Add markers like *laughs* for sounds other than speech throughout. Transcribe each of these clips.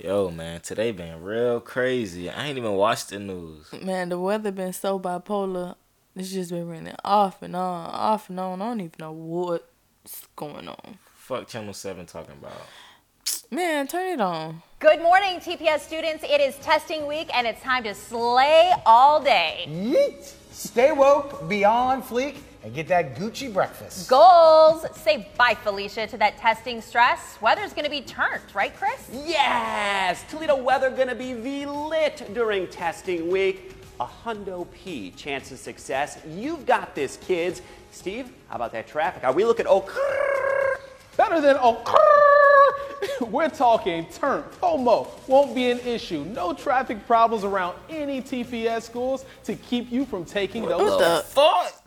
Yo, man, today been real crazy. I ain't even watched the news. Man, the weather been so bipolar. It's just been raining off and on, off and on. I don't even know what's going on. Fuck Channel 7 talking about. Man, turn it on. Good morning, TPS students. It is testing week and it's time to slay all day. Yeet! Stay woke, be on fleek, and get that Gucci breakfast. Goals. Say bye, Felicia, to that testing stress. Weather's going to be turned, right, Chris? Yes! Toledo weather gonna be V-lit during testing week. A hundo P chance of success. You've got this, kids. Steve, how about that traffic? Are we looking oh *laughs* Better than oh, *laughs* we're talking turn. FOMO won't be an issue. No traffic problems around any TPS schools to keep you from taking those. What the Fuck!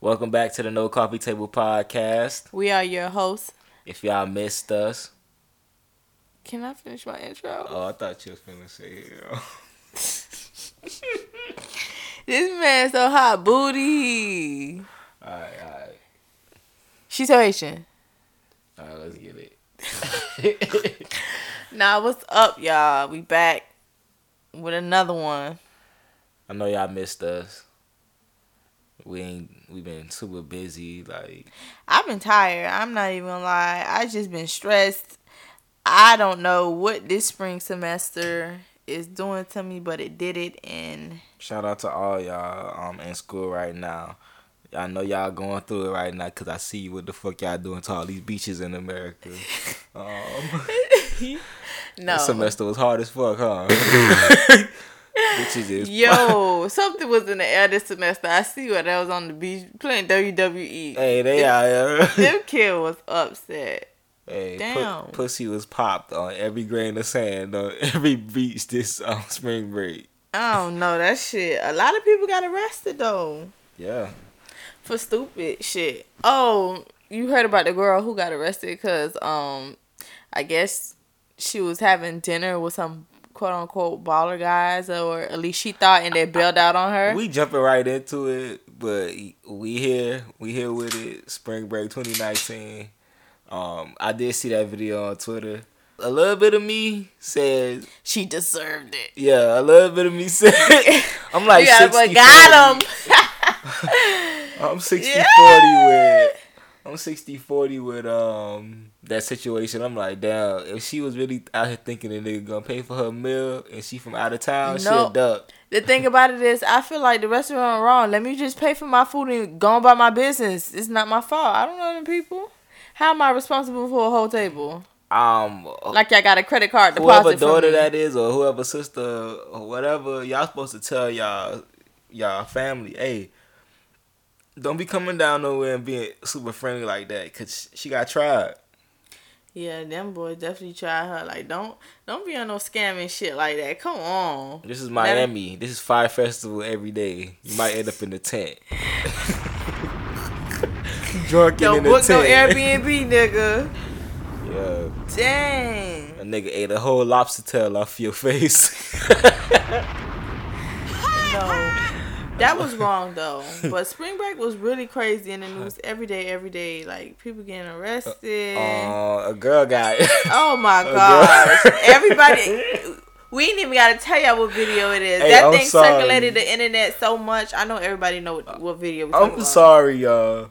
Welcome back to the No Coffee Table Podcast. We are your hosts. If y'all missed us, Can I finish my intro? oh, I thought you was gonna say it. *laughs* *laughs* This man so hot booty. Alright, alright. She's so Haitian. Alright, let's get it. *laughs* Nah, what's up, y'all? We back with another one. I know y'all missed us. We ain't we been super busy, like I've been tired. I'm not even gonna lie. I just been stressed. I don't know what this spring semester is doing to me, but it did it and shout out to all y'all um in school right now. I know y'all going through it right now because I see what the fuck y'all doing to all these beaches in America. *laughs* Um, *laughs* no. this semester was hard as fuck, huh? *laughs* Is Yo, something was in the air this semester. I see what that was on the beach playing WWE. Hey, they out here. Them kid was upset. Hey, Damn. pussy was popped on every grain of sand on *laughs* every beach this um, spring break. I don't know that shit. A lot of people got arrested though Yeah. for stupid shit. Oh, you heard about the girl who got arrested because um, I guess she was having dinner with some quote unquote baller guys, or at least she thought, and they bailed out on her. We jumping right into it, but we here, we here with it. Spring break 2019. Um, I did see that video on Twitter. A little bit of me said, she deserved it. yeah, a little bit of me said, *laughs* I'm like gotta 60 put got him. *laughs* I'm 60 Yeah. 40 with I'm 60 40 with um that situation. I'm like, damn, if she was really out here thinking the nigga gonna pay for her meal and she from out of town, No. she'll duck. The thing about it is, I feel like the restaurant wrong. Let me just pay for my food and go about my business. It's not my fault. I don't know them people. How am I responsible for a whole table? Um Like y'all got a credit card whoever deposit from daughter that is or whoever sister or whatever, y'all supposed to tell y'all y'all family, hey, don't be coming down nowhere and being super friendly like that, cause she got tried. Yeah, them boys definitely try her. Like, don't don't be on no scamming shit like that. Come on. This is Miami. This is Fyre Festival every day. You might end up in the tent. *laughs* Drunk and Don't in book no tent. Airbnb, nigga. *laughs* Yeah, Dang. a nigga ate a whole lobster tail off your face. *laughs* No. *laughs* That was wrong though. But spring break was really crazy in the news every day, every day. Like people getting arrested. uh, a girl got. Oh my girl. gosh. Everybody we ain't even gotta tell y'all what video it is. Hey, that I'm thing sorry. circulated the internet so much. I know everybody know what, what video we talking I'm about. sorry, y'all.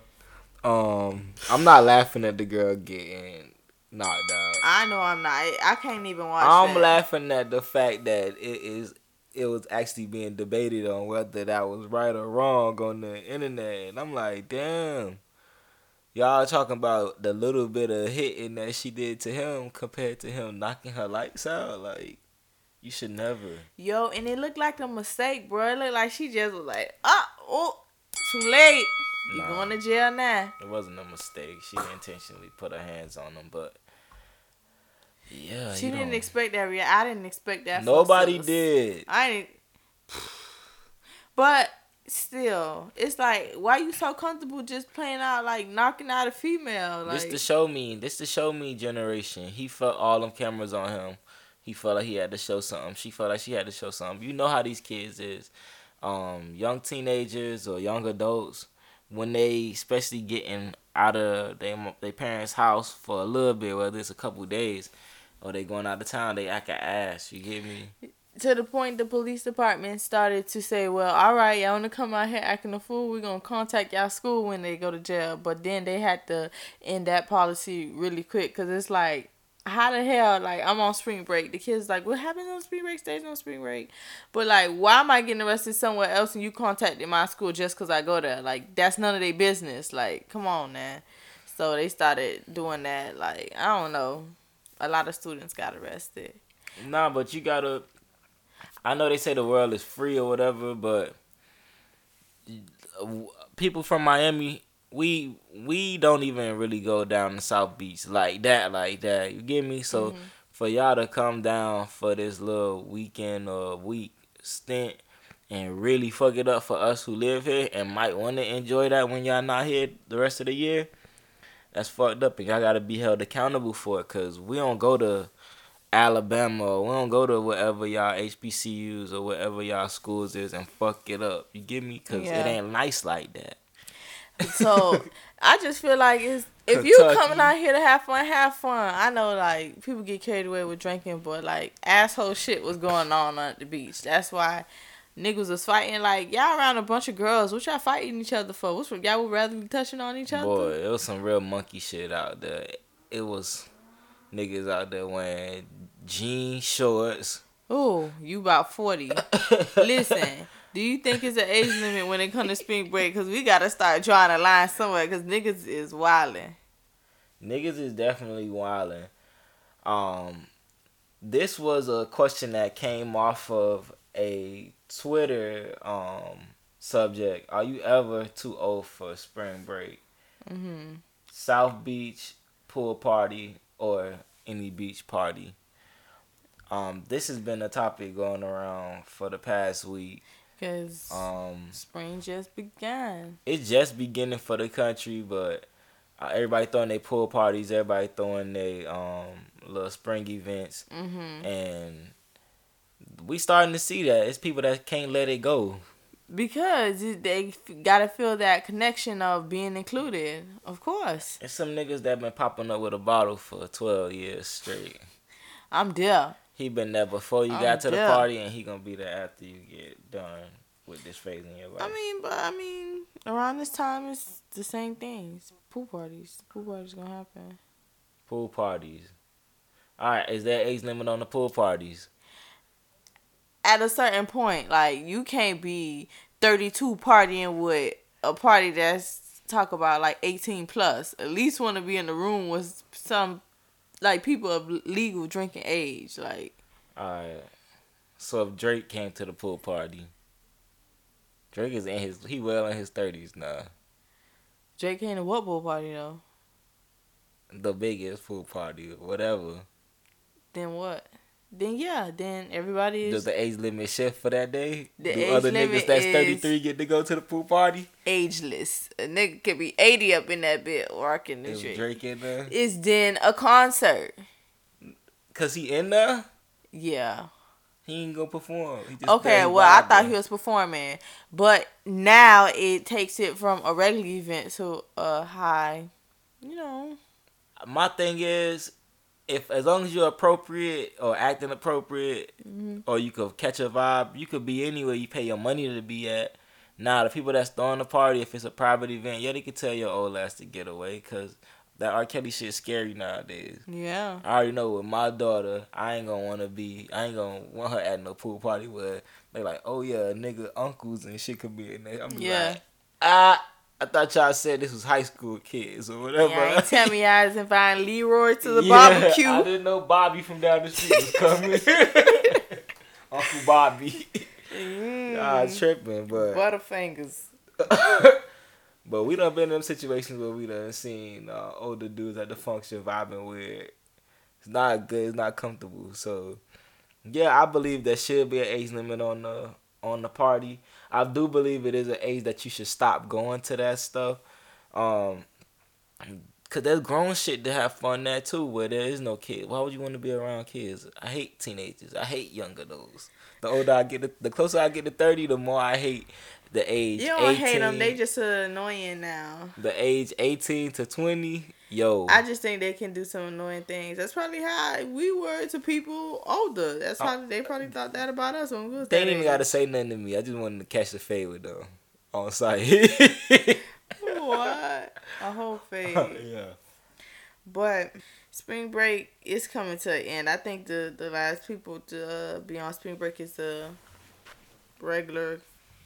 Um, I'm not laughing at the girl getting knocked out. I know I'm not. I can't even watch I'm that. laughing at the fact that it is it was actually being debated on whether that was right or wrong on the internet, and I'm like, damn, y'all talking about the little bit of hitting that she did to him compared to him knocking her lights out, like. You should never. Yo, and it looked like a mistake, bro. It looked like she just was like, ah, oh, too late. You Nah. going to jail now. It wasn't a mistake. She intentionally put her hands on him, but yeah, She didn't expect that. Rea- I didn't expect that. Nobody did. I didn't. *sighs* But still, it's like why you so comfortable just playing out like knocking out a female? Like This the show me. This the show me generation. He felt all them cameras on him. He felt like he had to show something. She felt like she had to show something. You know how these kids is. Um, young teenagers or young adults when they especially getting out of their their parents' house for a little bit, whether it's a couple days or they going out of town, they act a ass. You get me? to the point the police department started to say, well, all right, y'all want to come out here acting a fool, we're to contact y'all school when they go to jail. But then they had to end that policy really quick because it's like, how the hell, like, I'm on spring break. The kids like, what happens on spring break stays on spring break. But, like, why am I getting arrested somewhere else and you contacted my school just because I go there? Like, that's none of their business. Like, come on, man. So they started doing that. Like, I don't know. A lot of students got arrested. Nah, but you gotta. I know they say the world is free or whatever, but people from Miami, we we don't even really go down to South Beach like that, like that. You get me? So mm-hmm. for y'all to come down for this little weekend or week stint and really fuck it up for us who live here and might want to enjoy that when y'all not here the rest of the year, that's fucked up and y'all gotta be held accountable for it because we don't go to Alabama or we don't go to whatever y'all HBCUs or whatever y'all schools is and fuck it up. You get me? Because Yeah. it ain't nice like that. So I just feel like it's if you Kentucky. coming out here to have fun, have fun. I know like people get carried away with drinking, but like asshole shit was going on at the beach. That's why niggas was fighting. Like y'all around a bunch of girls. What y'all fighting each other for? What's y'all would rather be touching on each other? Boy, it was some real monkey shit out there. It was niggas out there wearing jean shorts. Oh, you about forty. Listen. *laughs* Do you think it's an age limit when it comes to spring break? Cause we gotta start drawing a line somewhere. Cause niggas is wilding. Niggas is definitely wildin'. Um, this was a question that came off of a Twitter um subject. Are you ever too old for spring break? Mm-hmm. South Beach pool party or any beach party. Um, this has been a topic going around for the past week. Cause Um, spring just began. it's just beginning for the country, but everybody throwing their pool parties, everybody throwing their um little spring events, Mm-hmm. and we starting to see that it's people that can't let it go. Because they gotta feel that connection of being included. Of course, It's some niggas that been popping up with a bottle for twelve years straight. I'm there. He been there before you I'm got to the there. party, and he gonna be there after you get done with this phase in your life. I mean, but I mean, around this time it's the same things. Pool parties. Pool parties gonna happen. pool parties. All right, is there age limit on the pool parties? At a certain point, like you can't be 32 partying with a party that's talk about like 18 plus. At least want to be in the room with some like people of legal drinking age. Like All right. So if Drake came to the pool party, Drake is in his he well in his thirties now. Drake came to what pool party though? The biggest pool party, whatever. Then what? Then yeah, then everybody is Does the age limit shift for that day? The Do other niggas that's thirty three get to go to the pool party? ageless. A nigga could be 80 up in that bit working the Is Drake. In there? It's then a concert. Cause he in there? Yeah. He ain't gonna perform. He just Okay, well, I thought he was performing, but now it takes it from a regular event to a high, you know. my thing is if as long as you're appropriate or acting appropriate Mm-hmm. or you could catch a vibe you could be anywhere you pay your money to be at now the people that's throwing the party if it's a private event yeah they could tell your old ass to get away because that R. Kelly shit scary nowadays. Yeah. I already know with my daughter, I ain't gonna wanna be, I ain't gonna want her at no pool party where they like, oh yeah, nigga, uncles and shit could be in there. I'm Yeah. like, ah, I thought y'all said this was high school kids or whatever. Yeah, tell me I was inviting Leroy to the Yeah, I barbecue. didn't know Bobby from down the street was coming. *laughs* Uncle Bobby. Mm, tripping, but Butterfingers. *laughs* but we done been in them situations where we done seen uh, older dudes at the function vibing with. It's not good. It's not comfortable. So yeah, I believe there should be an age limit on the on the party. I do believe it is an age that you should stop going to that stuff. Um, cause there's grown shit to have fun there too, where there is no kid. Why would you want to be around kids? I hate teenagers. I hate young adults. The older I get, the closer I get to thirty, the more I hate the age. You don't 18, hate them. They just uh, annoying now. the age eighteen to twenty. Yo, I just think they can do some annoying things. That's probably how we were to people older. That's how they probably thought that about us when we was they ain't even gotta say nothing to me. I just wanted to catch the favor though, on site. *laughs* what a whole *laughs* phase. yeah. But spring break is coming to an end. I think the the last people to uh, be on spring break is the regular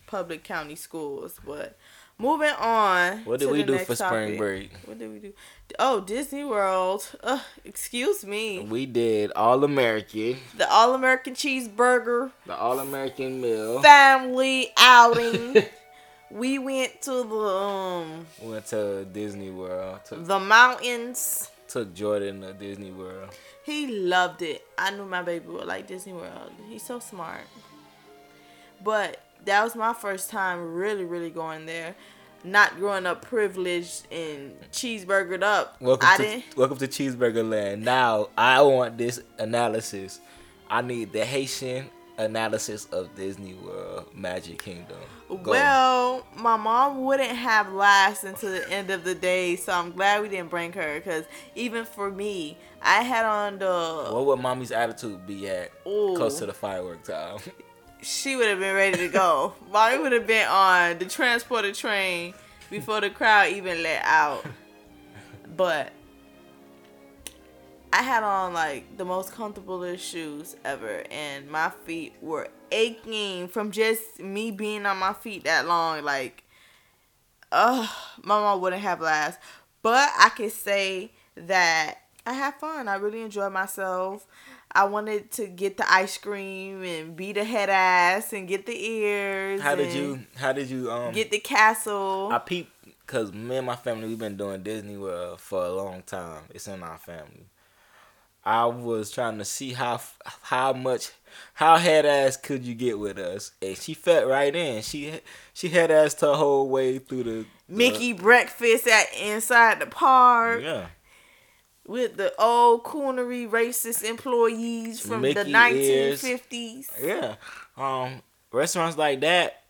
public county schools. But moving on. What did we do for spring break? What did we do? Oh, Disney World. Uh, excuse me. We did All American, The All American Cheeseburger the All American meal. family outing. *laughs* we went to the um Went to Disney World. Took, the mountains. took Jordan to Disney World. He loved it. I knew my baby would like Disney World. He's so smart. But that was my first time really, really going there. Not growing up privileged and cheeseburgered up. Welcome I to didn't. Welcome to Cheeseburger Land. Now I want this analysis. I need the Haitian analysis of Disney World uh, Magic Kingdom. Go. Well, my mom wouldn't have last until the end of the day, so I'm glad we didn't bring her. Cause even for me, I had on the what would mommy's attitude be at Ooh. close to the firework time? *laughs* she would have been ready to go. *laughs* Molly would have been on the transporter train before the crowd even let out. But I had on like the most comfortable shoes ever, and my feet were aching from just me being on my feet that long. Like, ugh, my mom wouldn't have last. But I can say that I had fun. I really enjoyed myself. I wanted to get the ice cream and be the head ass and get the ears. How did you? How did you? Um, get the castle? I peeped because me and my family we've been doing Disney World for a long time. It's in our family. I was trying to see how how much how head ass could you get with us, and she fit right in. She she head ass the whole way through the Mickey breakfast at inside the park yeah. With the old coonery racist employees from the Mickey ears. 1950s. Yeah. Um, restaurants like that,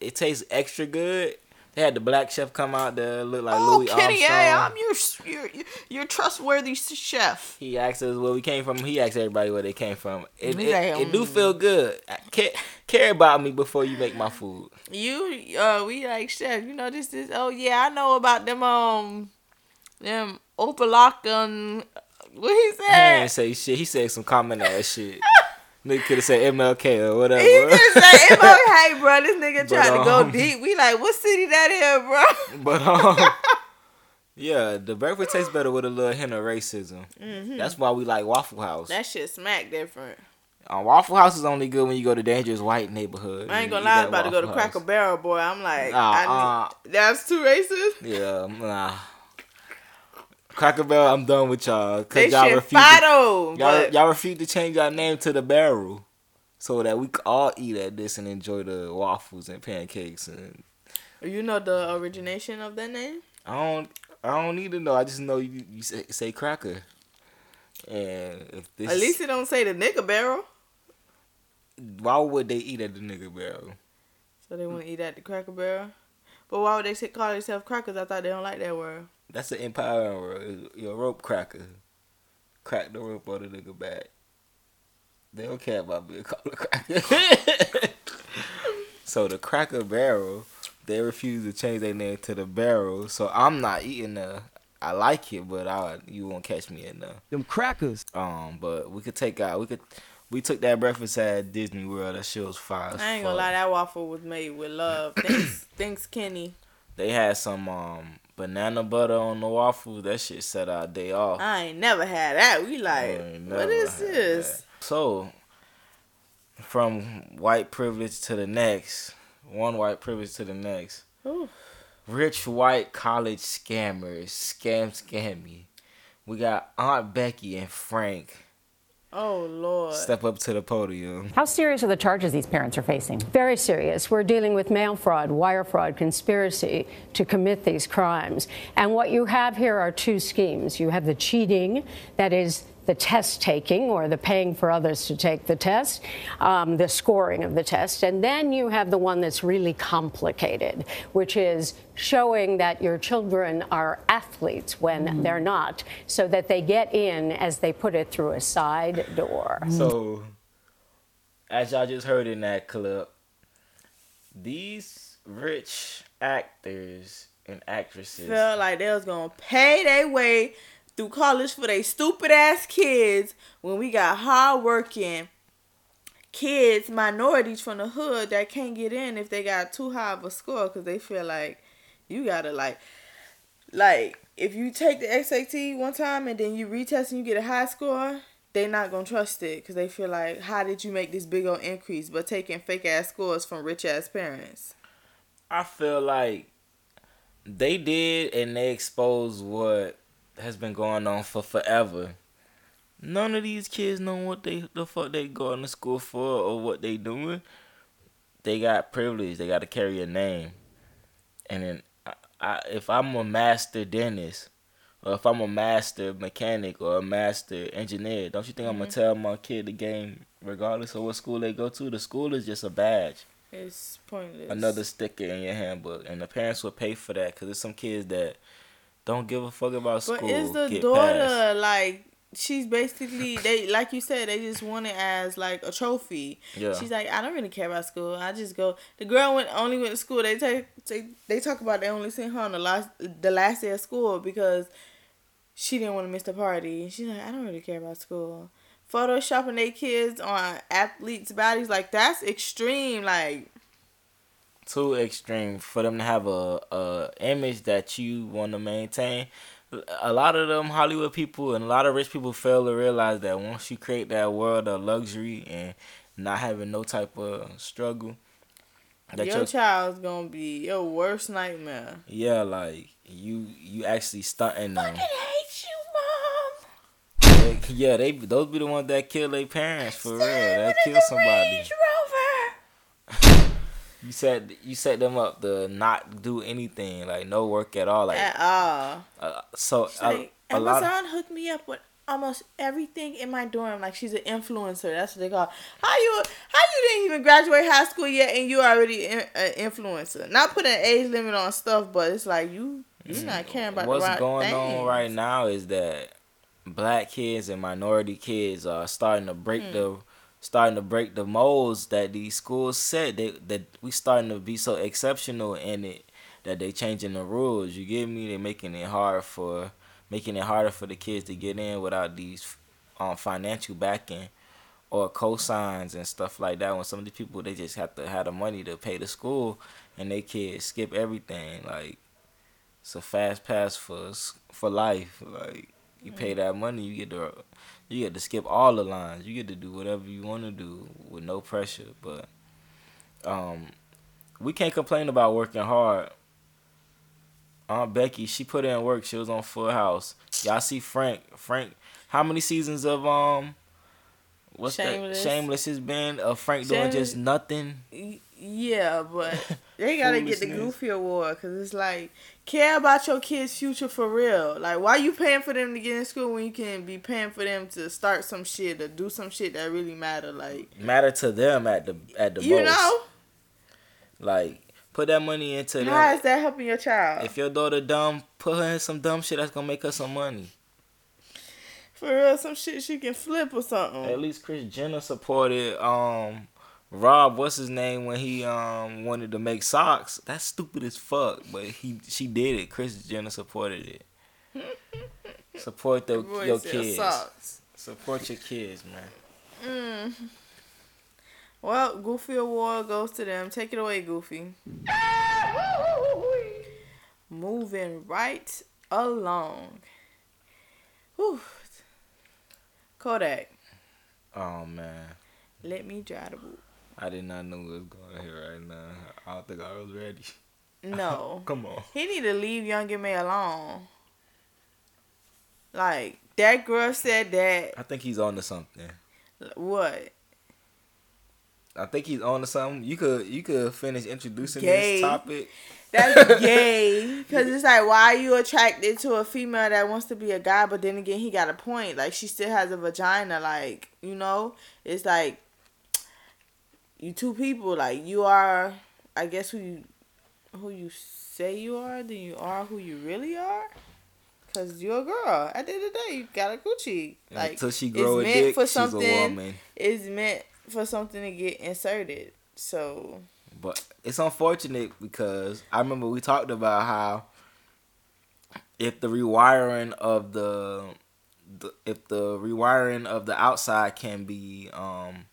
it tastes extra good. They had the black chef come out there look like Oh, Louis Kenny, Armstrong. hey, I'm your, your your trustworthy chef. He asked us where we came from. He asked everybody where they came from. It, it, like, it do mm. feel good. Care, care about me before you make my food. You, uh, we like chef. You know this is. Oh yeah, I know about them. Um, them Opa-locka. What he He said? ain't say shit. He said some common ass shit. *laughs* Nigga could have said MLK or whatever. He just say, *laughs* "Hey, bro, this nigga But, trying to go um, deep." We like, what city that is, bro? *laughs* But um, yeah, the breakfast tastes better with a little hint of racism. That's why we like Waffle House. That shit smack different. Uh, Waffle House is only good when you go to dangerous white neighborhood. I ain't gonna lie, I that was about to go to Waffle. Cracker Barrel, boy. I'm like, Nah, I uh, need, that's too racist. Yeah, nah. Cracker Barrel, I'm done with y'all. Cause y'all refuse. To, y'all, y'all refuse to change our name to the Barrel, so that we could all eat at this and enjoy the waffles and pancakes. And you know the origination of that name. I don't, I don't need to know. I just know you, you say, say Cracker. And if this, At least it don't say the nigga barrel. why would they eat at the nigga Barrel? So they want to eat at the Cracker Barrel. But why would they say, call themselves crackers? I thought they don't like that word. That's an empowering word. You're rope cracker. Crack the rope on the nigga back. They don't care about being *laughs* called a cracker. *laughs* so the Cracker Barrel, they refuse to change their name to the Barrel. So I'm not eating the. I like it, but I you won't catch me in the. Them crackers. Um, but we could take out. We could. We took that breakfast at Disney World. That shit was fire. I ain't gonna lie, that waffle was made with love. *clears throat* Thanks, thanks, Kenny. They had some um banana butter on the waffle. That shit set our day off. I ain't never had that. We like, what is this? that. So, from white privilege to the next, one white privilege to the next. Ooh. Rich white college scammers scam scam me. We got Aunt Becky and Frank Oh Lord. step up to the podium. How serious are the charges these parents are facing? Very serious. We're dealing with mail fraud, wire fraud, conspiracy to commit these crimes. And what you have here are two schemes. You have the cheating, that is, the test taking or the paying for others to take the test, um, the scoring of the test. And then you have the one that's really complicated, which is showing that your children are athletes when they're not, so that they get in, as they put it, through a side door. So, as y'all just heard in that clip, these rich actors and actresses Felt like they was gonna pay their way through college for they stupid ass kids when we got hard working kids, minorities from the hood that can't get in if they got too high of a score because they feel like you gotta like like if you take the SAT one time and then you retest and you get a high score, they not gonna trust it because they feel like how did you make this big old increase but taking fake ass scores from rich ass parents. I feel like they did and they exposed what has been going on for forever. None of these kids know what they the fuck they going to school for or what they doing. They got privilege. They got to carry a name. And then, I, I, if I'm a master dentist, or if I'm a master mechanic or a master engineer, don't you think I'm gonna mm-hmm. tell my kid the game regardless of what school they go to? The school is just a badge It's pointless. another sticker in your handbook, and the parents will pay for that because there's some kids that don't give a fuck about school. But is the get daughter passed. like she's basically *laughs* they like you said they just want it as like a trophy. Yeah. She's like I don't really care about school. I just go. The girl went only went to school. They take they, they talk about they only sent her on the last the last day of school because she didn't want to miss the party. She's like I don't really care about school. Photoshopping their kids on athletes' bodies like that's extreme. Like too extreme for them to have a, a image that you want to maintain. A lot of them Hollywood people and a lot of rich people fail to realize that once you create that world of luxury and not having no type of struggle, that your your child's gonna be your worst nightmare. yeah, like you you actually stunting them. hate you, mom. They- yeah, they those be the ones that kill their parents for real. That kill somebody. You set you set them up to not do anything, like no work at all. Like At all. uh, so a, like, a. Amazon Of, hooked me up with almost everything in my dorm. Like she's an influencer. That's what they call. How you? How you didn't even graduate high school yet, and you already an influencer? Not putting an age limit on stuff, but it's like you you not caring about what's the right going on right now is that black kids and minority kids are starting to break the starting to break the molds that these schools set. They that we starting to be so exceptional in it that they changing the rules. You get me? They making it hard for making it harder for the kids to get in without these um financial backing or cosigns and stuff like that. When some of these people they just have to have the money to pay the school and they kids skip everything like it's a fast pass for for life. Like you pay that money, you get to you get to skip all the lines. You get to do whatever you want to do with no pressure. But um, we can't complain about working hard. Aunt Becky, she put in work. She was on Full House. Y'all see Frank? Frank, how many seasons of um, what's Shameless. that? Shameless has been of Frank doing just nothing. Yeah, but *laughs* they gotta get the Foolishness. Goofy Award because it's like care about your kids' future for real. Like, why you paying for them to get in school when you can be paying for them to start some shit or do some shit that really matter? Like, Matter to them at the at the you most. know, Like put that money into them. how is that helping your child? If your daughter dumb, put her in some dumb shit that's gonna make her some money. For real, some shit she can flip or something. At least Kris Jenner supported um Rob, what's his name, when he um wanted to make socks. That's stupid as fuck, but he she did it. Kris Jenner supported it. *laughs* Support the, Boy your kids. socks. Support your kids, man. Mm. Well, Goofy Award goes to them. Take it away, Goofy. Moving right along. Whew. Kodak, Oh man. let me dry the boot. I did not know what was going on here right now. I don't think I was ready. No. *laughs* Come on. He need to leave Young M.A alone. Like, that girl said that. I think he's on to something. What? I think he's on to something. You could you could finish introducing Gay. this topic. That's *laughs* gay. Because it's like, why are you attracted to a female that wants to be a guy? But then again, he got a point. Like, she still has a vagina. Like, you know? It's like, you two people. Like, you are, I guess, who you, who you say you are, then you are who you really are. Because you're a girl. At the end of the day, you got a coochie. Like, Until she grow a it's meant dick, for she's a something. woman. It's meant for something to get inserted. So, But it's unfortunate because I remember we talked about how if the rewiring of the, the if the rewiring of the outside can be um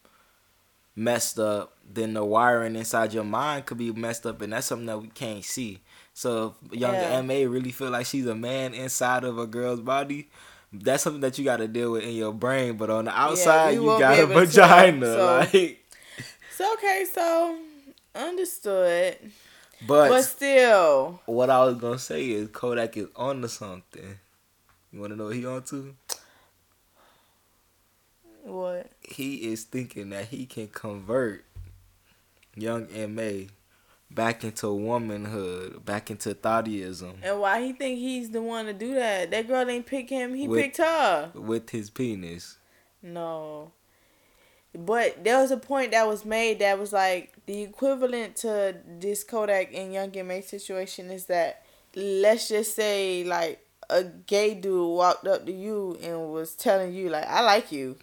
messed up, then the wiring inside your mind could be messed up, and that's something that we can't see. So if young Yeah. M.A really feel like she's a man inside of a girl's body. That's something that you got to deal with in your brain, but on the outside, we you got a able to, vagina. so- like, so okay, so understood. but But still, what I was gonna say is Kodak is on to something. You wanna know what he on to? what? He is thinking that he can convert young M.A back into womanhood, back into thoughtyism And why he think he's the one to do that? That girl ain't pick him. He With- picked her. with his penis. No. But there was a point that was made that was like the equivalent to this Kodak and Young M.A situation is that let's just say like a gay dude walked up to you and was telling you like I like you.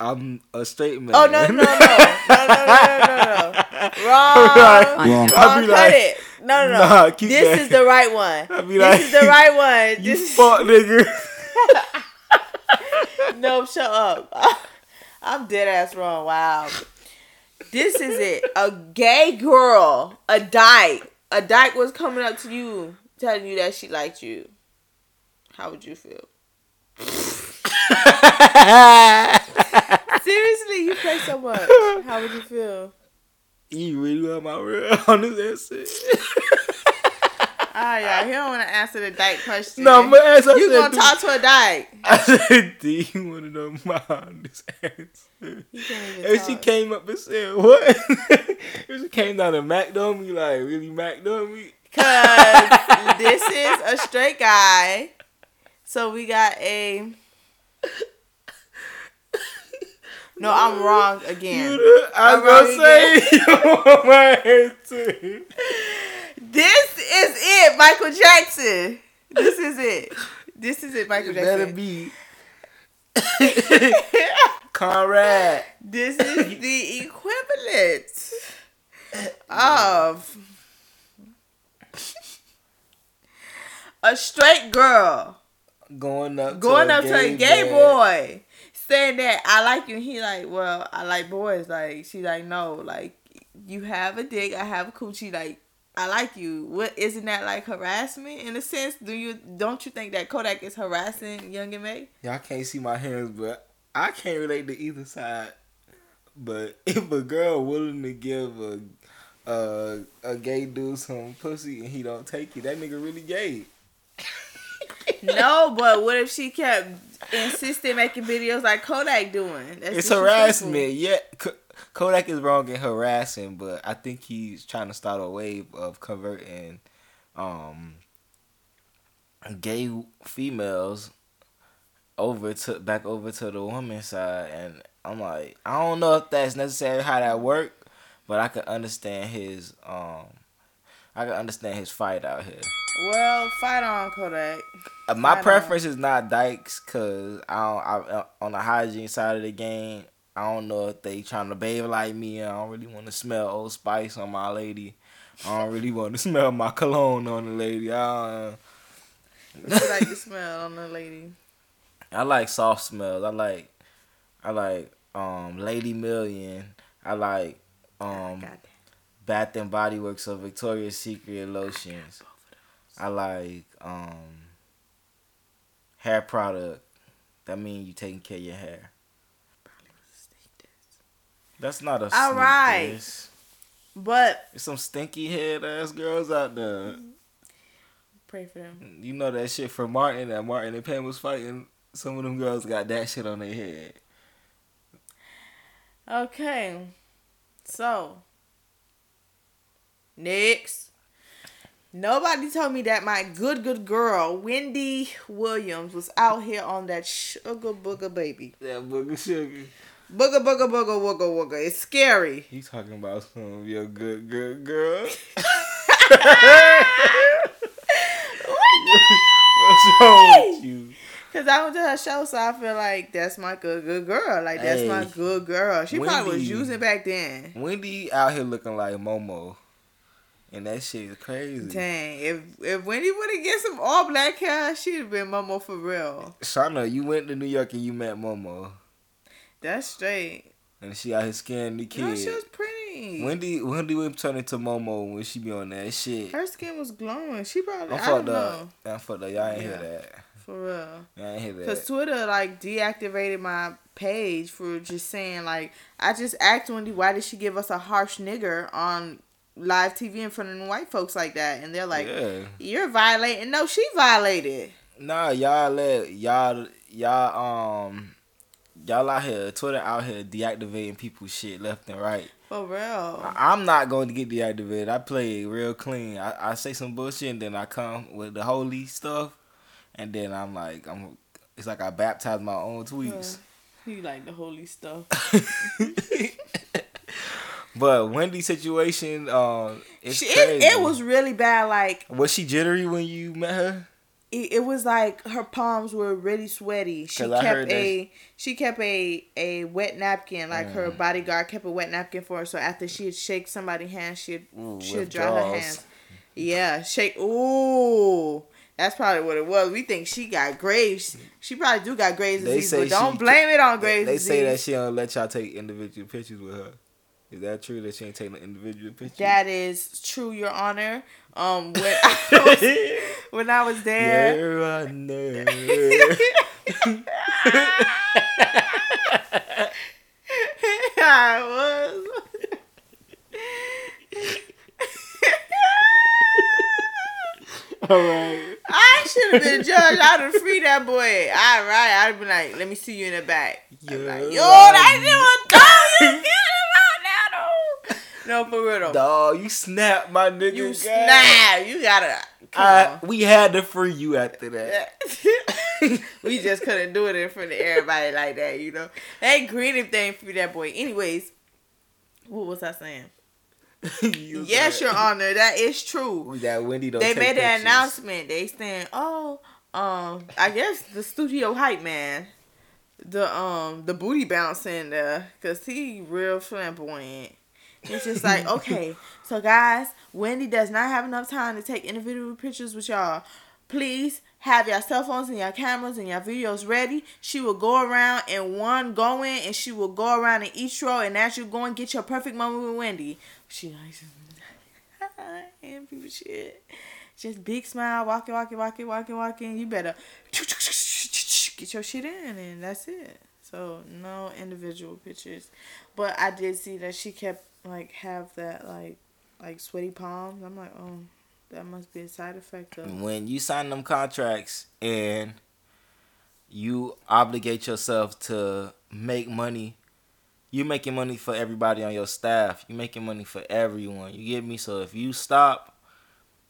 I'm a straight oh, man. Oh no no no no no no no no no *laughs* Right. wrong. I'll be cut like, it no no no. nah, keep this that. is the right one. I'll be this like, is the right one. *laughs* You this fuck nigga. *laughs* no shut up. *laughs* I'm dead ass wrong. Wow. This is it. A gay girl. A dyke. A dyke was coming up to you telling you that she liked you. How would you feel? Seriously you play so much. How would you feel you really want my real on this answer? Ah, yeah, he don't want to answer the dyke question. No, I'm gonna. I You said, gonna talk to a dyke? *laughs* I said, do you want to know my honest answer? He If she came up and said, what? if *laughs* she came down and macked on me, like, really macked on me? Cause *laughs* this is a straight guy. So we got a. No, I'm wrong again. You, I I'm was gonna say, answer. *laughs* This is it, Michael Jackson. This is it. This is it, Michael It better Jackson. be. *laughs* Conrad. This is *laughs* the equivalent of a straight girl Going up going to a up to a gay gay man. boy saying that I like you and he like, well, I like boys. Like she like, no, like you have a dick, I have a coochie, like I like you. What isn't that like harassment in a sense? Do you don't you think that Kodak is harassing Young M.A? Y'all can't see my hands, but I can't relate to either side. But *laughs* if a girl willing to give a a, a gay dude some pussy and he don't take it, that nigga really gay. *laughs* no, but what if she kept insisting making videos like Kodak doing? That's it's harassment. Yeah, Kodak is wrong in harassing, but I think he's trying to start a wave of converting um gay females over to back over to the woman side, and I'm like, I don't know if that's necessarily how that work, but I can understand his um, I can understand his fight out here. Well, fight on Kodak. Uh, My Fight preference is not Dykes because I. I, uh, on the hygiene side of the game, I don't know if they trying to bathe like me. and I don't really want to smell Old Spice on my lady. I don't really want to *laughs* smell my cologne on the lady. I, uh, What you like the smell on the lady? I like soft smells. I like, I like um Lady Million. I like um Bath and Body Works or Victoria's Secret lotions. I like um hair product. That means you taking care of your hair. That's not a All right. diss. But There's some stinky head ass girls out there. pray for them. You know that shit from Martin that Martin and Pam was fighting. Some of them girls got that shit on their head. Okay. So next. Nobody told me that my good good girl Wendy Williams was out here on that sugar booger baby. That booger sugar. Booger booger booger wooger wooger. It's scary. He talking about some of your good good girl. *laughs* What's wrong with you? Cause I went to her show, so I feel like that's my good good girl. Like that's my good girl. She probably was using back then. Wendy out here looking like Momo. And that shit is crazy. Dang, if if Wendy would have get some all black hair, she'd have been Momo for real. Shauna, you went to New York and you met Momo. That's straight. And she out here scaring the No, kid. she was pretty. Wendy Wendy would turn into Momo when she be on that shit. Her skin was glowing. She probably I'm I don't up. know I'm fucked up. Y'all ain't Yeah. hear that. for real. Y'all ain't hear that. Cause. Twitter like deactivated my page for just saying like I just asked Wendy why did she give us a harsh nigger on live TV in front of the white folks like that, and they're like, yeah. "You're violating." No, she violated. Nah, y'all let y'all y'all um y'all out here Twitter out here deactivating people's shit left and right. For real. I- I'm not going to get deactivated. I play real clean. I, I say some bullshit and then I come with the holy stuff, and then I'm like I'm. It's like I baptize my own tweets. You like the holy stuff. *laughs* *laughs* But Wendy's situation, um, it's She, crazy. it, it was really bad. Like Was she jittery when you met her? it, it was like her palms were really sweaty. She 'Cause I heard kept that- a she kept a a wet napkin. Like her Mm. bodyguard kept a wet napkin for her. So after she'd shake somebody's hand, she'd Ooh, she'd dry her hands. Yeah, shake. Ooh. That's probably what it was. We think she got Graves. She probably do got Graves They disease, say but don't blame it on Graves they disease. say that she don't let y'all take individual pictures with her. Is that true that she ain't taking an individual pictures? That is true, Your Honor. Um, when *laughs* I was, when I was there, Yeah, *laughs* I. I was. *laughs* All right. I should have been a judge. I'd have freed that boy. All right, I'd have been like, "Let me see you in the back." I'm like, Yo, that shit was dumb. You get him out now, though. No, for real though. Dog, you snap my nigga. You snap. You gotta. I, we had to free you after that. *laughs* we just couldn't do it in front of everybody like that, you know. If they ain't free that boy. Anyways, what was I saying? *laughs* You Yes, Your Honor, that is true. That Wendy they made an announcement. They saying, "Oh, um, I guess the studio hype man, the um, the booty bouncing, uh, cause he real flamboyant." It's just like, okay, so guys, Wendy does not have enough time to take individual pictures with y'all. Please have your cell phones and your cameras and your videos ready. She will go around and one going, and she will go around in each row. And as you go and get your perfect moment with Wendy, she like *laughs* and people shit. Just big smile, walking, walking, walking, walking, walking. You better get your shit in, and that's it. So no individual pictures, but I did see that she kept like have that like like sweaty palms. I'm like, oh, that must be a side effect of. when you sign them contracts and you obligate yourself to make money, you making money for everybody on your staff. You making money for everyone. You get me? So if you stop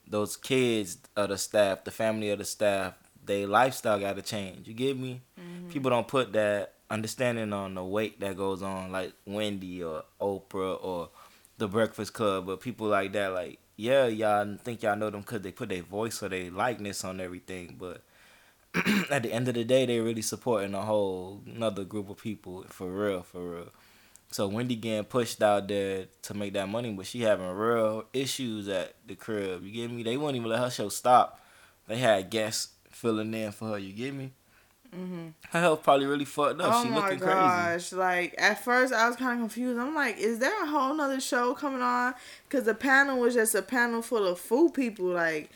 those kids of the staff, the family of the staff, their lifestyle got to change. You get me? Mm-hmm. People don't put that understanding on the weight that goes on, like Wendy or Oprah or the Breakfast Club, but people like that, like yeah, y'all think y'all know them because they put their voice or their likeness on everything, but *clears throat* at the end of the day, they really supporting a whole another group of people for real, for real. So Wendy getting pushed out there to make that money, but she having real issues at the crib. You get me? They won't even let her show stop. They had guests filling in for her. You get me? Mm-hmm. Her health probably really fucked up. Oh she my looking crazy. gosh! Like at first, I was kind of confused. I'm like, is there a whole nother show coming on? Because the panel was just a panel full of food people. Like,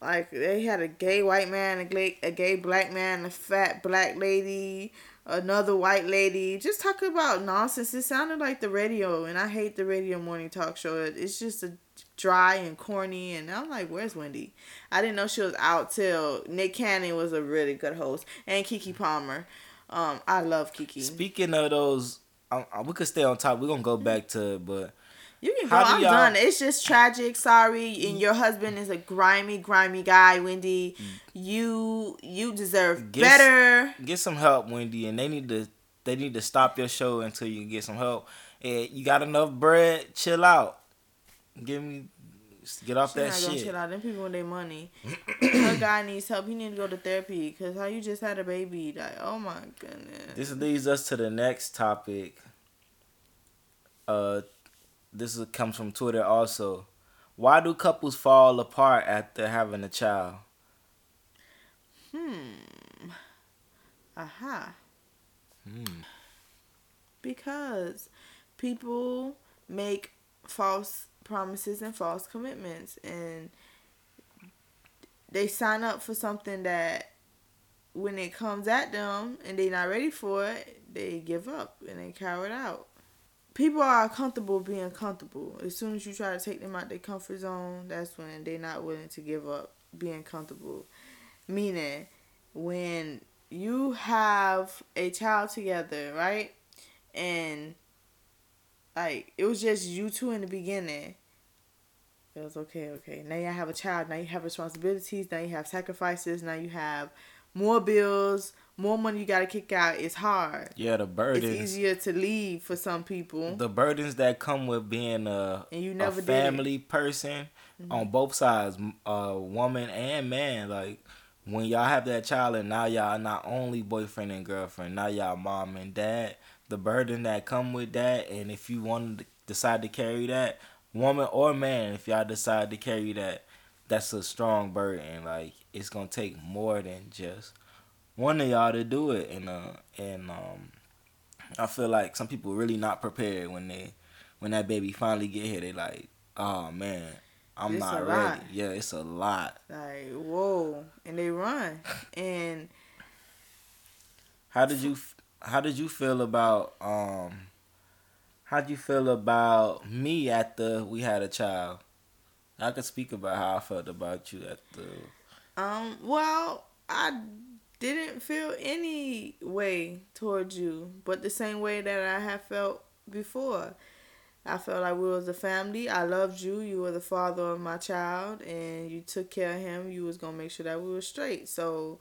like they had a gay white man, a gay, a gay black man, a fat black lady, another white lady. Just talking about nonsense. It sounded like the radio, and I hate the radio morning talk show. It's just a dry and corny, and I'm like, where's Wendy? I didn't know she was out till Nick Cannon was a really good host, and Keke Palmer. Um, I love Keke. Speaking of those I, I, we could stay on top. We're gonna go back to it, but You can go. How do I'm done. It's just tragic. Sorry, and your husband is a grimy, grimy guy, Wendy. You you deserve Get- better. get some help, Wendy, and they need to they need to stop your show until you get some help. And you got enough bread, chill out. Give me get off She that not gonna shit. chill out. Them people with their money. Her *clears throat* guy needs help. He need to go to therapy. Cause how you just had a baby? Like, oh my goodness. This leads us to the next topic. Uh, this is, comes from Twitter also. Why do couples fall apart after having a child? Hmm. Aha. Hmm. Because people make false promises and false commitments and they sign up for something that when it comes at them and they're not ready for it, they give up and they cower out. People are comfortable being comfortable. As soon as you try to take them out their comfort zone, that's when they're not willing to give up being comfortable. Meaning, when you have a child together, right? And like it was just you two in the beginning. It was okay, okay. Now you have a child. Now you have responsibilities. Now you have sacrifices. Now you have more bills, more money you gotta kick out. It's hard. Yeah, the burden It's easier to leave for some people. The burdens that come with being a, And you never it. family person Mm-hmm. on both sides, m- uh, woman and man. Like when y'all have that child and now y'all not only boyfriend and girlfriend, now y'all mom and dad. The burden that come with that, and if you want to decide to carry that, woman or man, if y'all decide to carry that, that's a strong burden. Like it's gonna take more than just one of y'all to do it, and uh, and um, I feel like some people really not prepared when they when that baby finally get here. They like, oh man, I'm It's not ready. lot. Yeah, it's a lot. Like whoa, and they run. *laughs* And How did you how did you feel about um how did you feel about me after we had a child? I could speak about how I felt about you after Um, well, I didn't feel any way towards you, but the same way that I have felt before. I felt like we was a family. I loved you. You were the father of my child, and you took care of him. You was gonna make sure that we were straight. So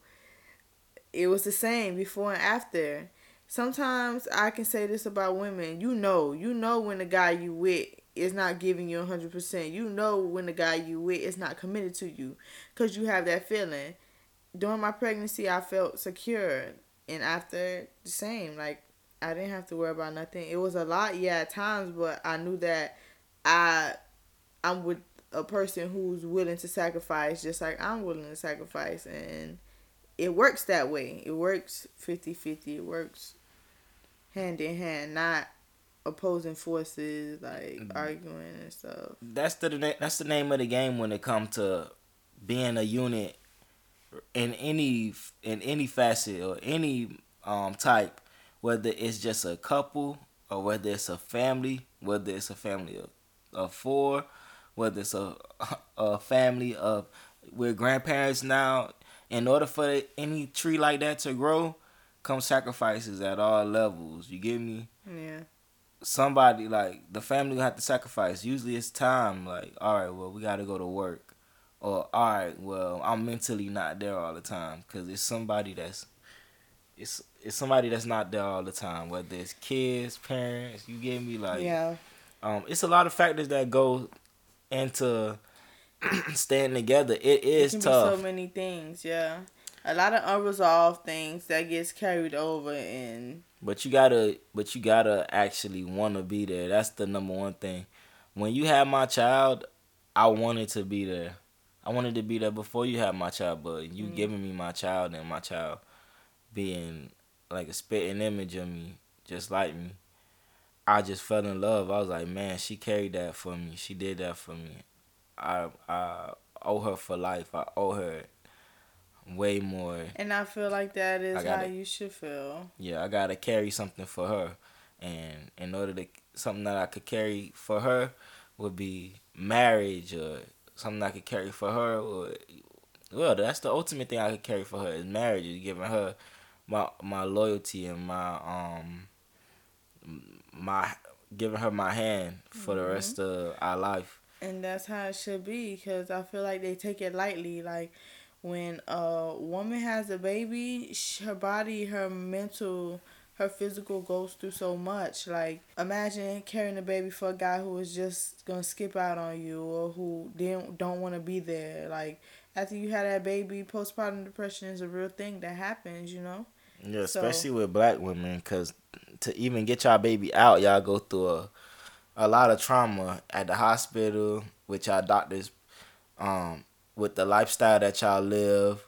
it was the same before and after. Sometimes I can say this about women. You know, you know when the guy you with is not giving you 100%. You know when the guy you with is not committed to you because you have that feeling. During my pregnancy, I felt secure. And after, the same. Like, I didn't have to worry about nothing. It was a lot, yeah, at times, but I knew that I, I'm with a person who's willing to sacrifice just like I'm willing to sacrifice. And it works that way. It works 50-50. It works hand in hand, not opposing forces like arguing and stuff. that's the that's the name of the game when it comes to being a unit in any in any facet or any um type, whether it's just a couple or whether it's a family, whether it's a family of, of four, whether it's a *laughs* a family of we're grandparents now. In order for any tree like that to grow, come sacrifices at all levels. You get me? Yeah. somebody like the family have to sacrifice. Usually it's time. Like, all right, well, we got to go to work, or all right, well, I'm mentally not there all the time because it's somebody that's it's it's somebody that's not there all the time. Whether it's kids, parents, you get me? Like, yeah. um, it's a lot of factors that go into *clears throat* staying together. It is can tough. so many things, yeah. A lot of unresolved things that gets carried over and But you gotta, but you gotta actually want to be there. That's the number one thing. When you had my child, I wanted to be there. I wanted to be there before you had my child, but you mm-hmm. giving me my child and my child being like a spitting image of me, just like me. I just fell in love. I was like, man, she carried that for me. She did that for me. I I owe her for life. I owe her way more. and I feel like that is I got how you should feel. yeah, I gotta carry something for her, and in order to something that I could carry for her would be marriage, or something I could carry for her. Or, well, that's the ultimate thing I could carry for her is marriage, is giving her my my loyalty and my um my giving her my hand for the rest of our life. And that's how it should be because I feel like they take it lightly. Like when a woman has a baby, her body, her mental, her physical goes through so much. Like imagine carrying a baby for a guy who is just gonna skip out on you or who didn't don't want to be there. Like after you had that baby, postpartum depression is a real thing that happens. You know. Yeah, So- especially with black women, because to even get y'all baby out, y'all go through a a lot of trauma at the hospital with y'all doctors, um, with the lifestyle that y'all live.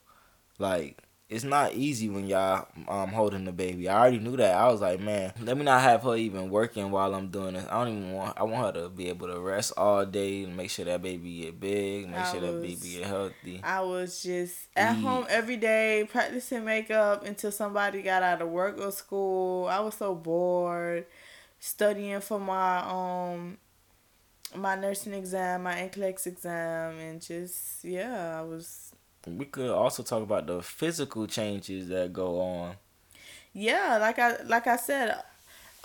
Like it's not easy when y'all um holding the baby. I already knew that. I was like, man, let me not have her even working while I'm doing this. I don't even want. I want her to be able to rest all day and make sure that baby get big, make I sure that baby get healthy. I was just at Mm. home every day practicing makeup until somebody got out of work or school. I was so bored studying for my um my nursing exam, my NCLEX exam and just yeah, I was We could also talk about the physical changes that go on. yeah, like I like I said,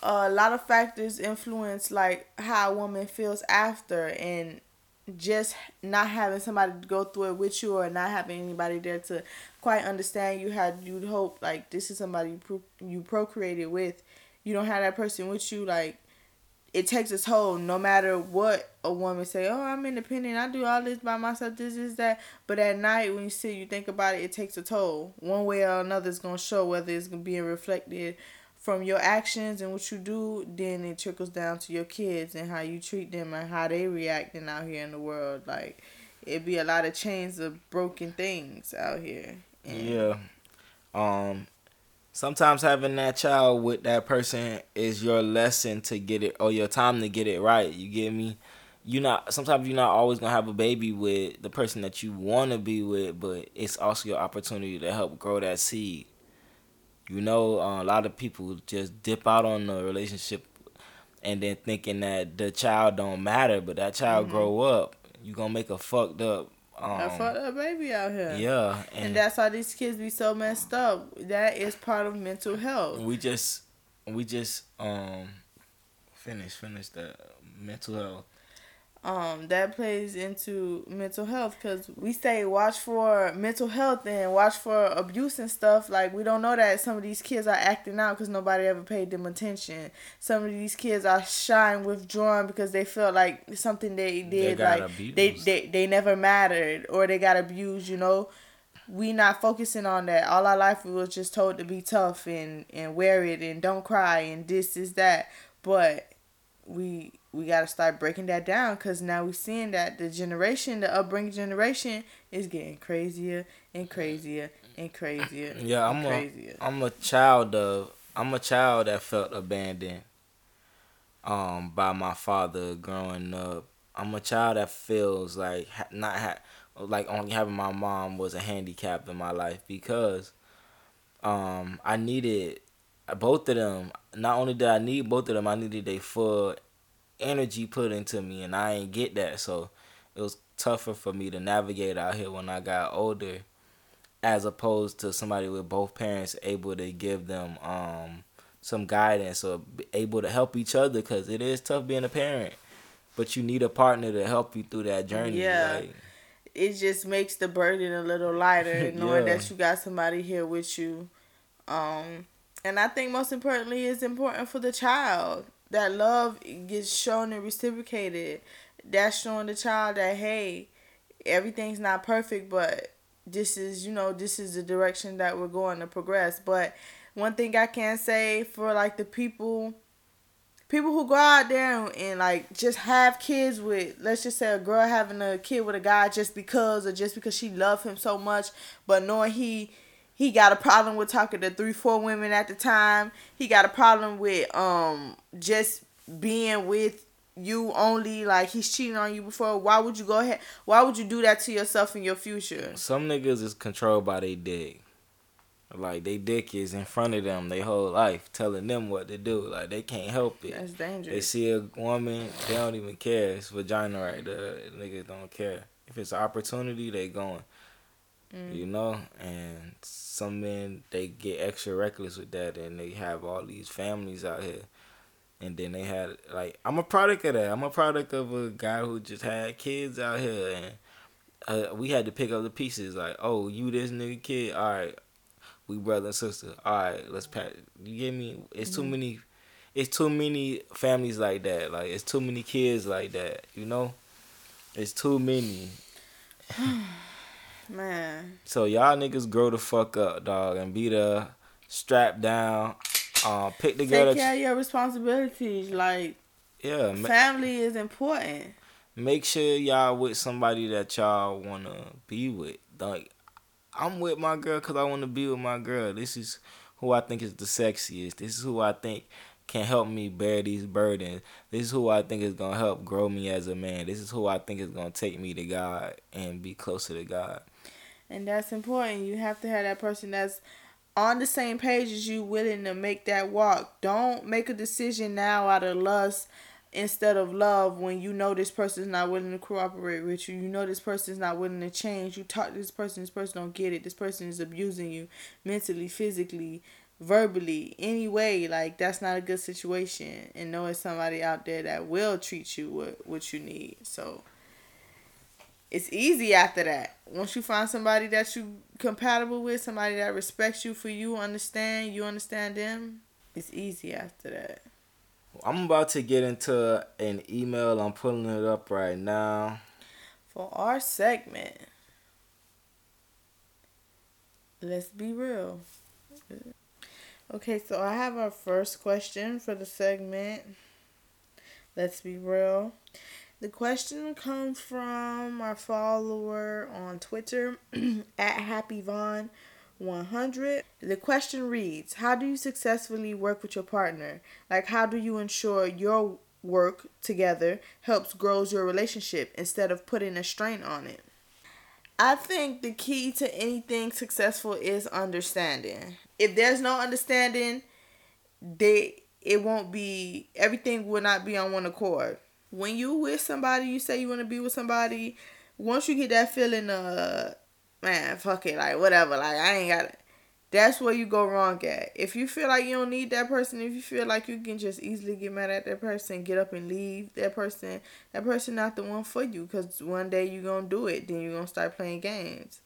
a lot of factors influence like how a woman feels after and just not having somebody to go through it with you or not having anybody there to quite understand you had you'd hope like this is somebody you, pro- you procreated with you don't have that person with you like it takes its toll no matter what a woman say oh i'm independent i do all this by myself this is that. But at night when you sit you think about it it takes a toll. One way or another is going to show whether it's going to be reflected from your actions and what you do then it trickles down to your kids and how you treat them and how they reacting out here in the world. Like it be a lot of chains of broken things out here. And Yeah. Um sometimes having that child with that person is your lesson to get it or your time to get it right. You get me? You not sometimes you're not always gonna have a baby with the person that you wanna be with, but it's also your opportunity to help grow that seed. You know, uh, a lot of people just dip out on the relationship and then thinking that the child don't matter, but that child grow up, you gonna make a fucked up um, I fucked up baby out here. yeah, And, and that's why these kids be so messed up. That is part of mental health. we just we just um finish finish the mental health Um, that plays into mental health because we say watch for mental health and watch for abuse and stuff. Like we don't know that some of these kids are acting out because nobody ever paid them attention. Some of these kids are shy and withdrawn because they feel like something they did got like they, they they never mattered or they got abused. You know, we not focusing on that. All our life we was just told to be tough and and wear it and don't cry and this is that. But we we got to start breaking that down because now we're seeing that the generation, the upbringing generation, is getting crazier and crazier and crazier. *clears throat* yeah i'm and a crazier. i'm a child of i'm a child that felt abandoned um by my father growing up i'm a child that feels like not ha- like only having my mom was a handicap in my life because um i needed both of them not only did i need both of them i needed their full energy put into me and i ain't get that so it was tougher for me to navigate out here when i got older as opposed to somebody with both parents able to give them um some guidance or able to help each other because it is tough being a parent but you need a partner to help you through that journey Yeah. like, it just makes the burden a little lighter *laughs* knowing Yeah. that you got somebody here with you. Um, and I think most importantly, it's important for the child that love gets shown and reciprocated. That's showing the child that hey, everything's not perfect, but this is you know this is the direction that we're going to progress. But one thing I can say for like the people people who go out there and, like just have kids with let's just say a girl having a kid with a guy just because or just because she loved him so much but knowing he he got a problem with talking to three four women at the time. He got a problem with um just being with you only like he's cheating on you before. Why would you go ahead why would you do that to yourself in your future? Some niggas is controlled by their dick. Like they dick is in front of them their whole life telling them what to do. Like they can't help it. That's dangerous. They see a woman, they don't even care. It's vagina right there. Niggas don't care. If it's an opportunity, they going. You know, and some men they get extra reckless with that, and they have all these families out here. and then they had like I'm a product of that. I'm a product of a guy who just had kids out here, and uh, we had to pick up the pieces. Like, oh, you this nigga kid, all right, we brother and sister. All right, let's pass. You get me? It's too Mhm. many. It's too many families like that. Like it's too many kids like that. You know, it's too many. Man. So y'all niggas grow the fuck up, dog, and be the strap down. Um, pick together. Take care of your responsibilities. Like yeah, ma- family is important. make sure y'all with somebody that y'all wanna be with. Like, I'm with my girl because I wanna be with my girl. This is who I think is the sexiest. This is who I think can help me bear these burdens. This is who I think is gonna help grow me as a man. This is who I think is gonna take me to God and be closer to God. And that's important. You have to have that person that's on the same page as you, willing to make that walk. Don't make a decision now out of lust instead of love when you know this person's not willing to cooperate with you. You know this person's not willing to change. You talk to this person, this person don't get it. This person is abusing you mentally, physically, verbally, any way. Like that's not a good situation. And knowing somebody out there that will treat you what what you need. So it's easy after that. Once you find somebody that you compatible with, somebody that respects you for you, understand you understand them, it's easy after that. I'm about to get into an email. I'm pulling it up right now. For our segment, let's be real. Okay, so I have our first question for the segment. Let's be real. The question comes from our follower on Twitter *clears throat* at HappyVon100. The question reads How do you successfully work with your partner? Like, how do you ensure your work together helps grows your relationship instead of putting a strain on it? I think the key to anything successful is understanding. If there's no understanding, they it won't be everything will not be on one accord. When you with somebody, you say you want to be with somebody. Once you get that feeling, uh, man, fuck it, like whatever, like I ain't got it. That's where you go wrong at. If you feel like you don't need that person, if you feel like you can just easily get mad at that person, get up and leave that person, that person not the one for you. Cause one day you gonna do it, then you gonna start playing games.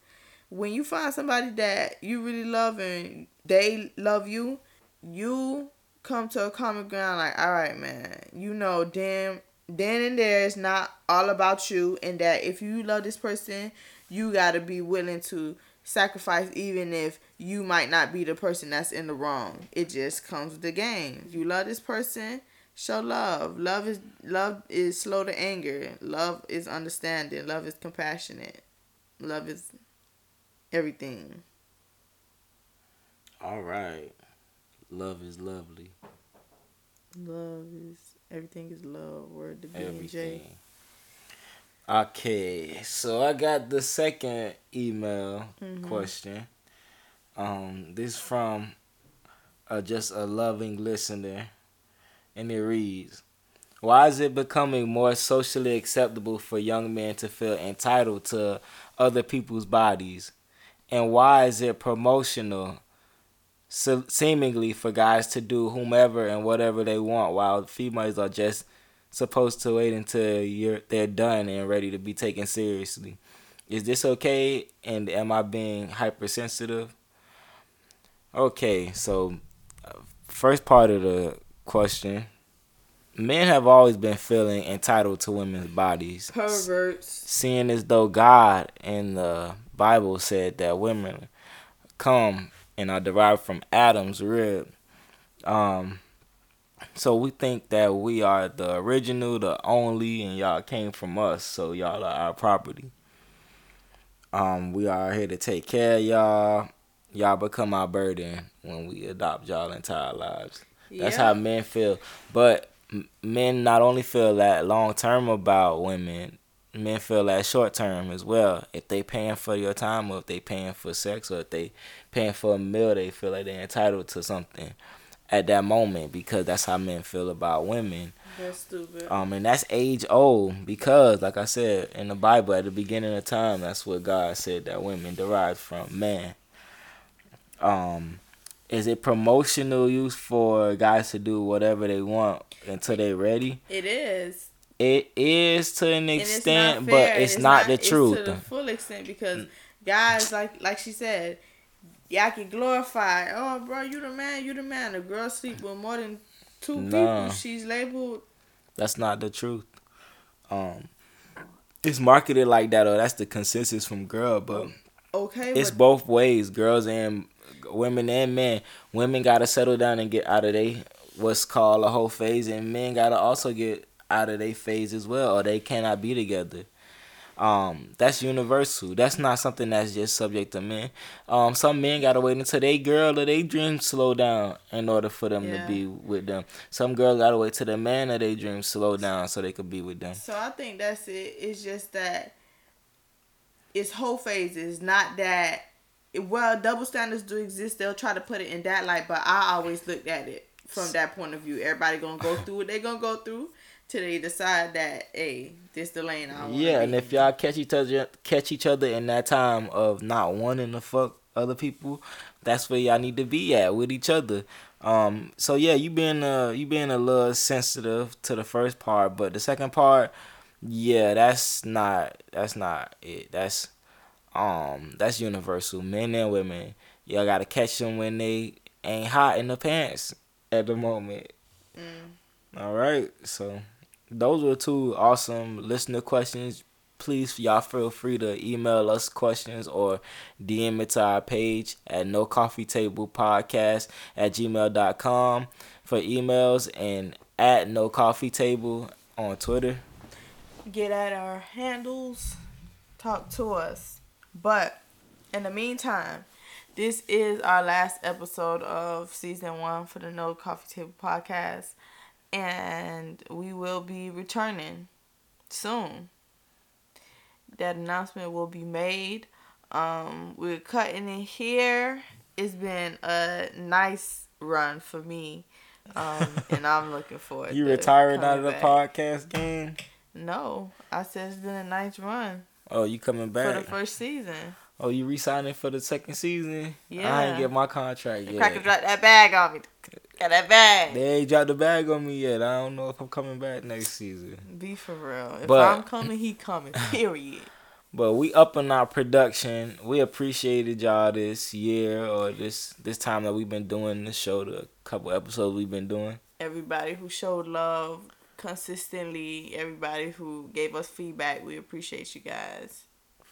When you find somebody that you really love and they love you, you come to a common ground. Like, all right, man, you know, damn, then and there is not all about you, and that if you love this person, you gotta be willing to sacrifice even if you might not be the person that's in the wrong. It just comes with the game. You love this person, show love. Love is love is slow to anger. Love is understanding. Love is compassionate. Love is everything. All right. Love is lovely. Love is everything is love. Word to B and Everything. J. Okay, so I got the second email Mhm. question. Um, this from uh, just a loving listener, and it reads: Why is it becoming more socially acceptable for young men to feel entitled to other people's bodies, and why is it promotional? se- seemingly for guys to do whomever and whatever they want, while females are just supposed to wait until you're they're done and ready to be taken seriously. Is this okay? And am I being hypersensitive? Okay, so uh, first part of the question. Men have always been feeling entitled to women's bodies. Perverts. Seeing as though God in the Bible said that women come and are derived from Adam's rib. Um, so we think that we are the original, the only, and y'all came from us, so y'all are our property. Um, we are here to take care of y'all. Y'all become our burden when we adopt y'all into our lives. That's Yeah. how men feel. But men not only feel that long term about women, men feel that short term as well. If they paying for your time, or if they paying for sex, or if they paying for a meal, they feel like they're entitled to something at that moment because that's how men feel about women. That's stupid. Um, and that's age old because, like I said in the Bible, at the beginning of time, that's what God said that women derived from man. Um, is it promotional use for guys to do whatever they want until they're ready? It is. It is to an And it's extent, but and it's, not, the it's truth. to the full extent because guys like like she said, y'all can glorify. Oh, bro, you the man, you the man. A girl sleep with more than two Nah. people. She's labeled. That's not the truth. Um, it's marketed like that, or that's the consensus from girl, but Okay, it's but both ways, girls and women and men. Women gotta settle down and get out of they what's called a whole phase, and men gotta also get out of their phase as well, or they cannot be together. Um, that's universal. That's not something that's just subject to men. Um, some men gotta wait until they girl or they dream slow down in order for them Yeah. to be with them. Some girls gotta wait till the man of they dream slow down so they could be with them. So I think that's it. It's just that it's whole phases, not that. Well, double standards do exist. They'll try to put it in that light, but I always looked at it from that point of view. Everybody gonna go through what they gonna go through till they decide that, hey, this the lane I want. Yeah, and if y'all catch each other catch each other in that time of not wanting to fuck other people, that's where y'all need to be at with each other. Um, so yeah, you being uh you being a little sensitive to the first part, but the second part, yeah, that's not that's not it. That's um that's universal. Men and women, y'all gotta catch them when they ain't hot in the pants at the moment. All right, so those were two awesome listener questions. Please, y'all feel free to email us questions or DM it to our page at No Coffee Table Podcast at gmail.com for emails and at No Coffee Table on Twitter. get at our handles, talk to us. But in the meantime, this is our last episode of season one for the No Coffee Table podcast, and we will be returning soon. That announcement will be made. Um, we're cutting it here. It's been a nice run for me, um, *laughs* and I'm looking forward. You retiring out of the back. podcast game? No, I said it's been a nice run Oh, you coming back for the first season. Oh, you re-signing for the second season? Yeah. I ain't get my contract The yet. cracker dropped that bag on me. Got that bag. They ain't dropped the bag on me yet. I don't know if I'm coming back next season. Be for real. If But- I'm coming, he coming. *laughs* Period. But we up in our production. We appreciated y'all this year or this this time that we've been doing the show, the couple episodes we've been doing. Everybody who showed love consistently, everybody who gave us feedback, we appreciate you guys.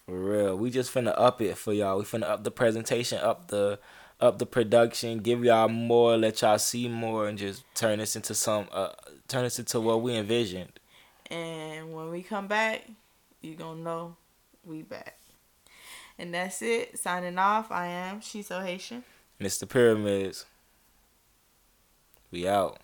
For real. We just finna up it for y'all. We finna up the presentation, up the up the production, give y'all more, let y'all see more and just turn this into some uh turn this into what we envisioned. And when we come back, you gonna know we back. And that's it. Signing off. I am She's So Haitian. Mr. Pyramids. We out.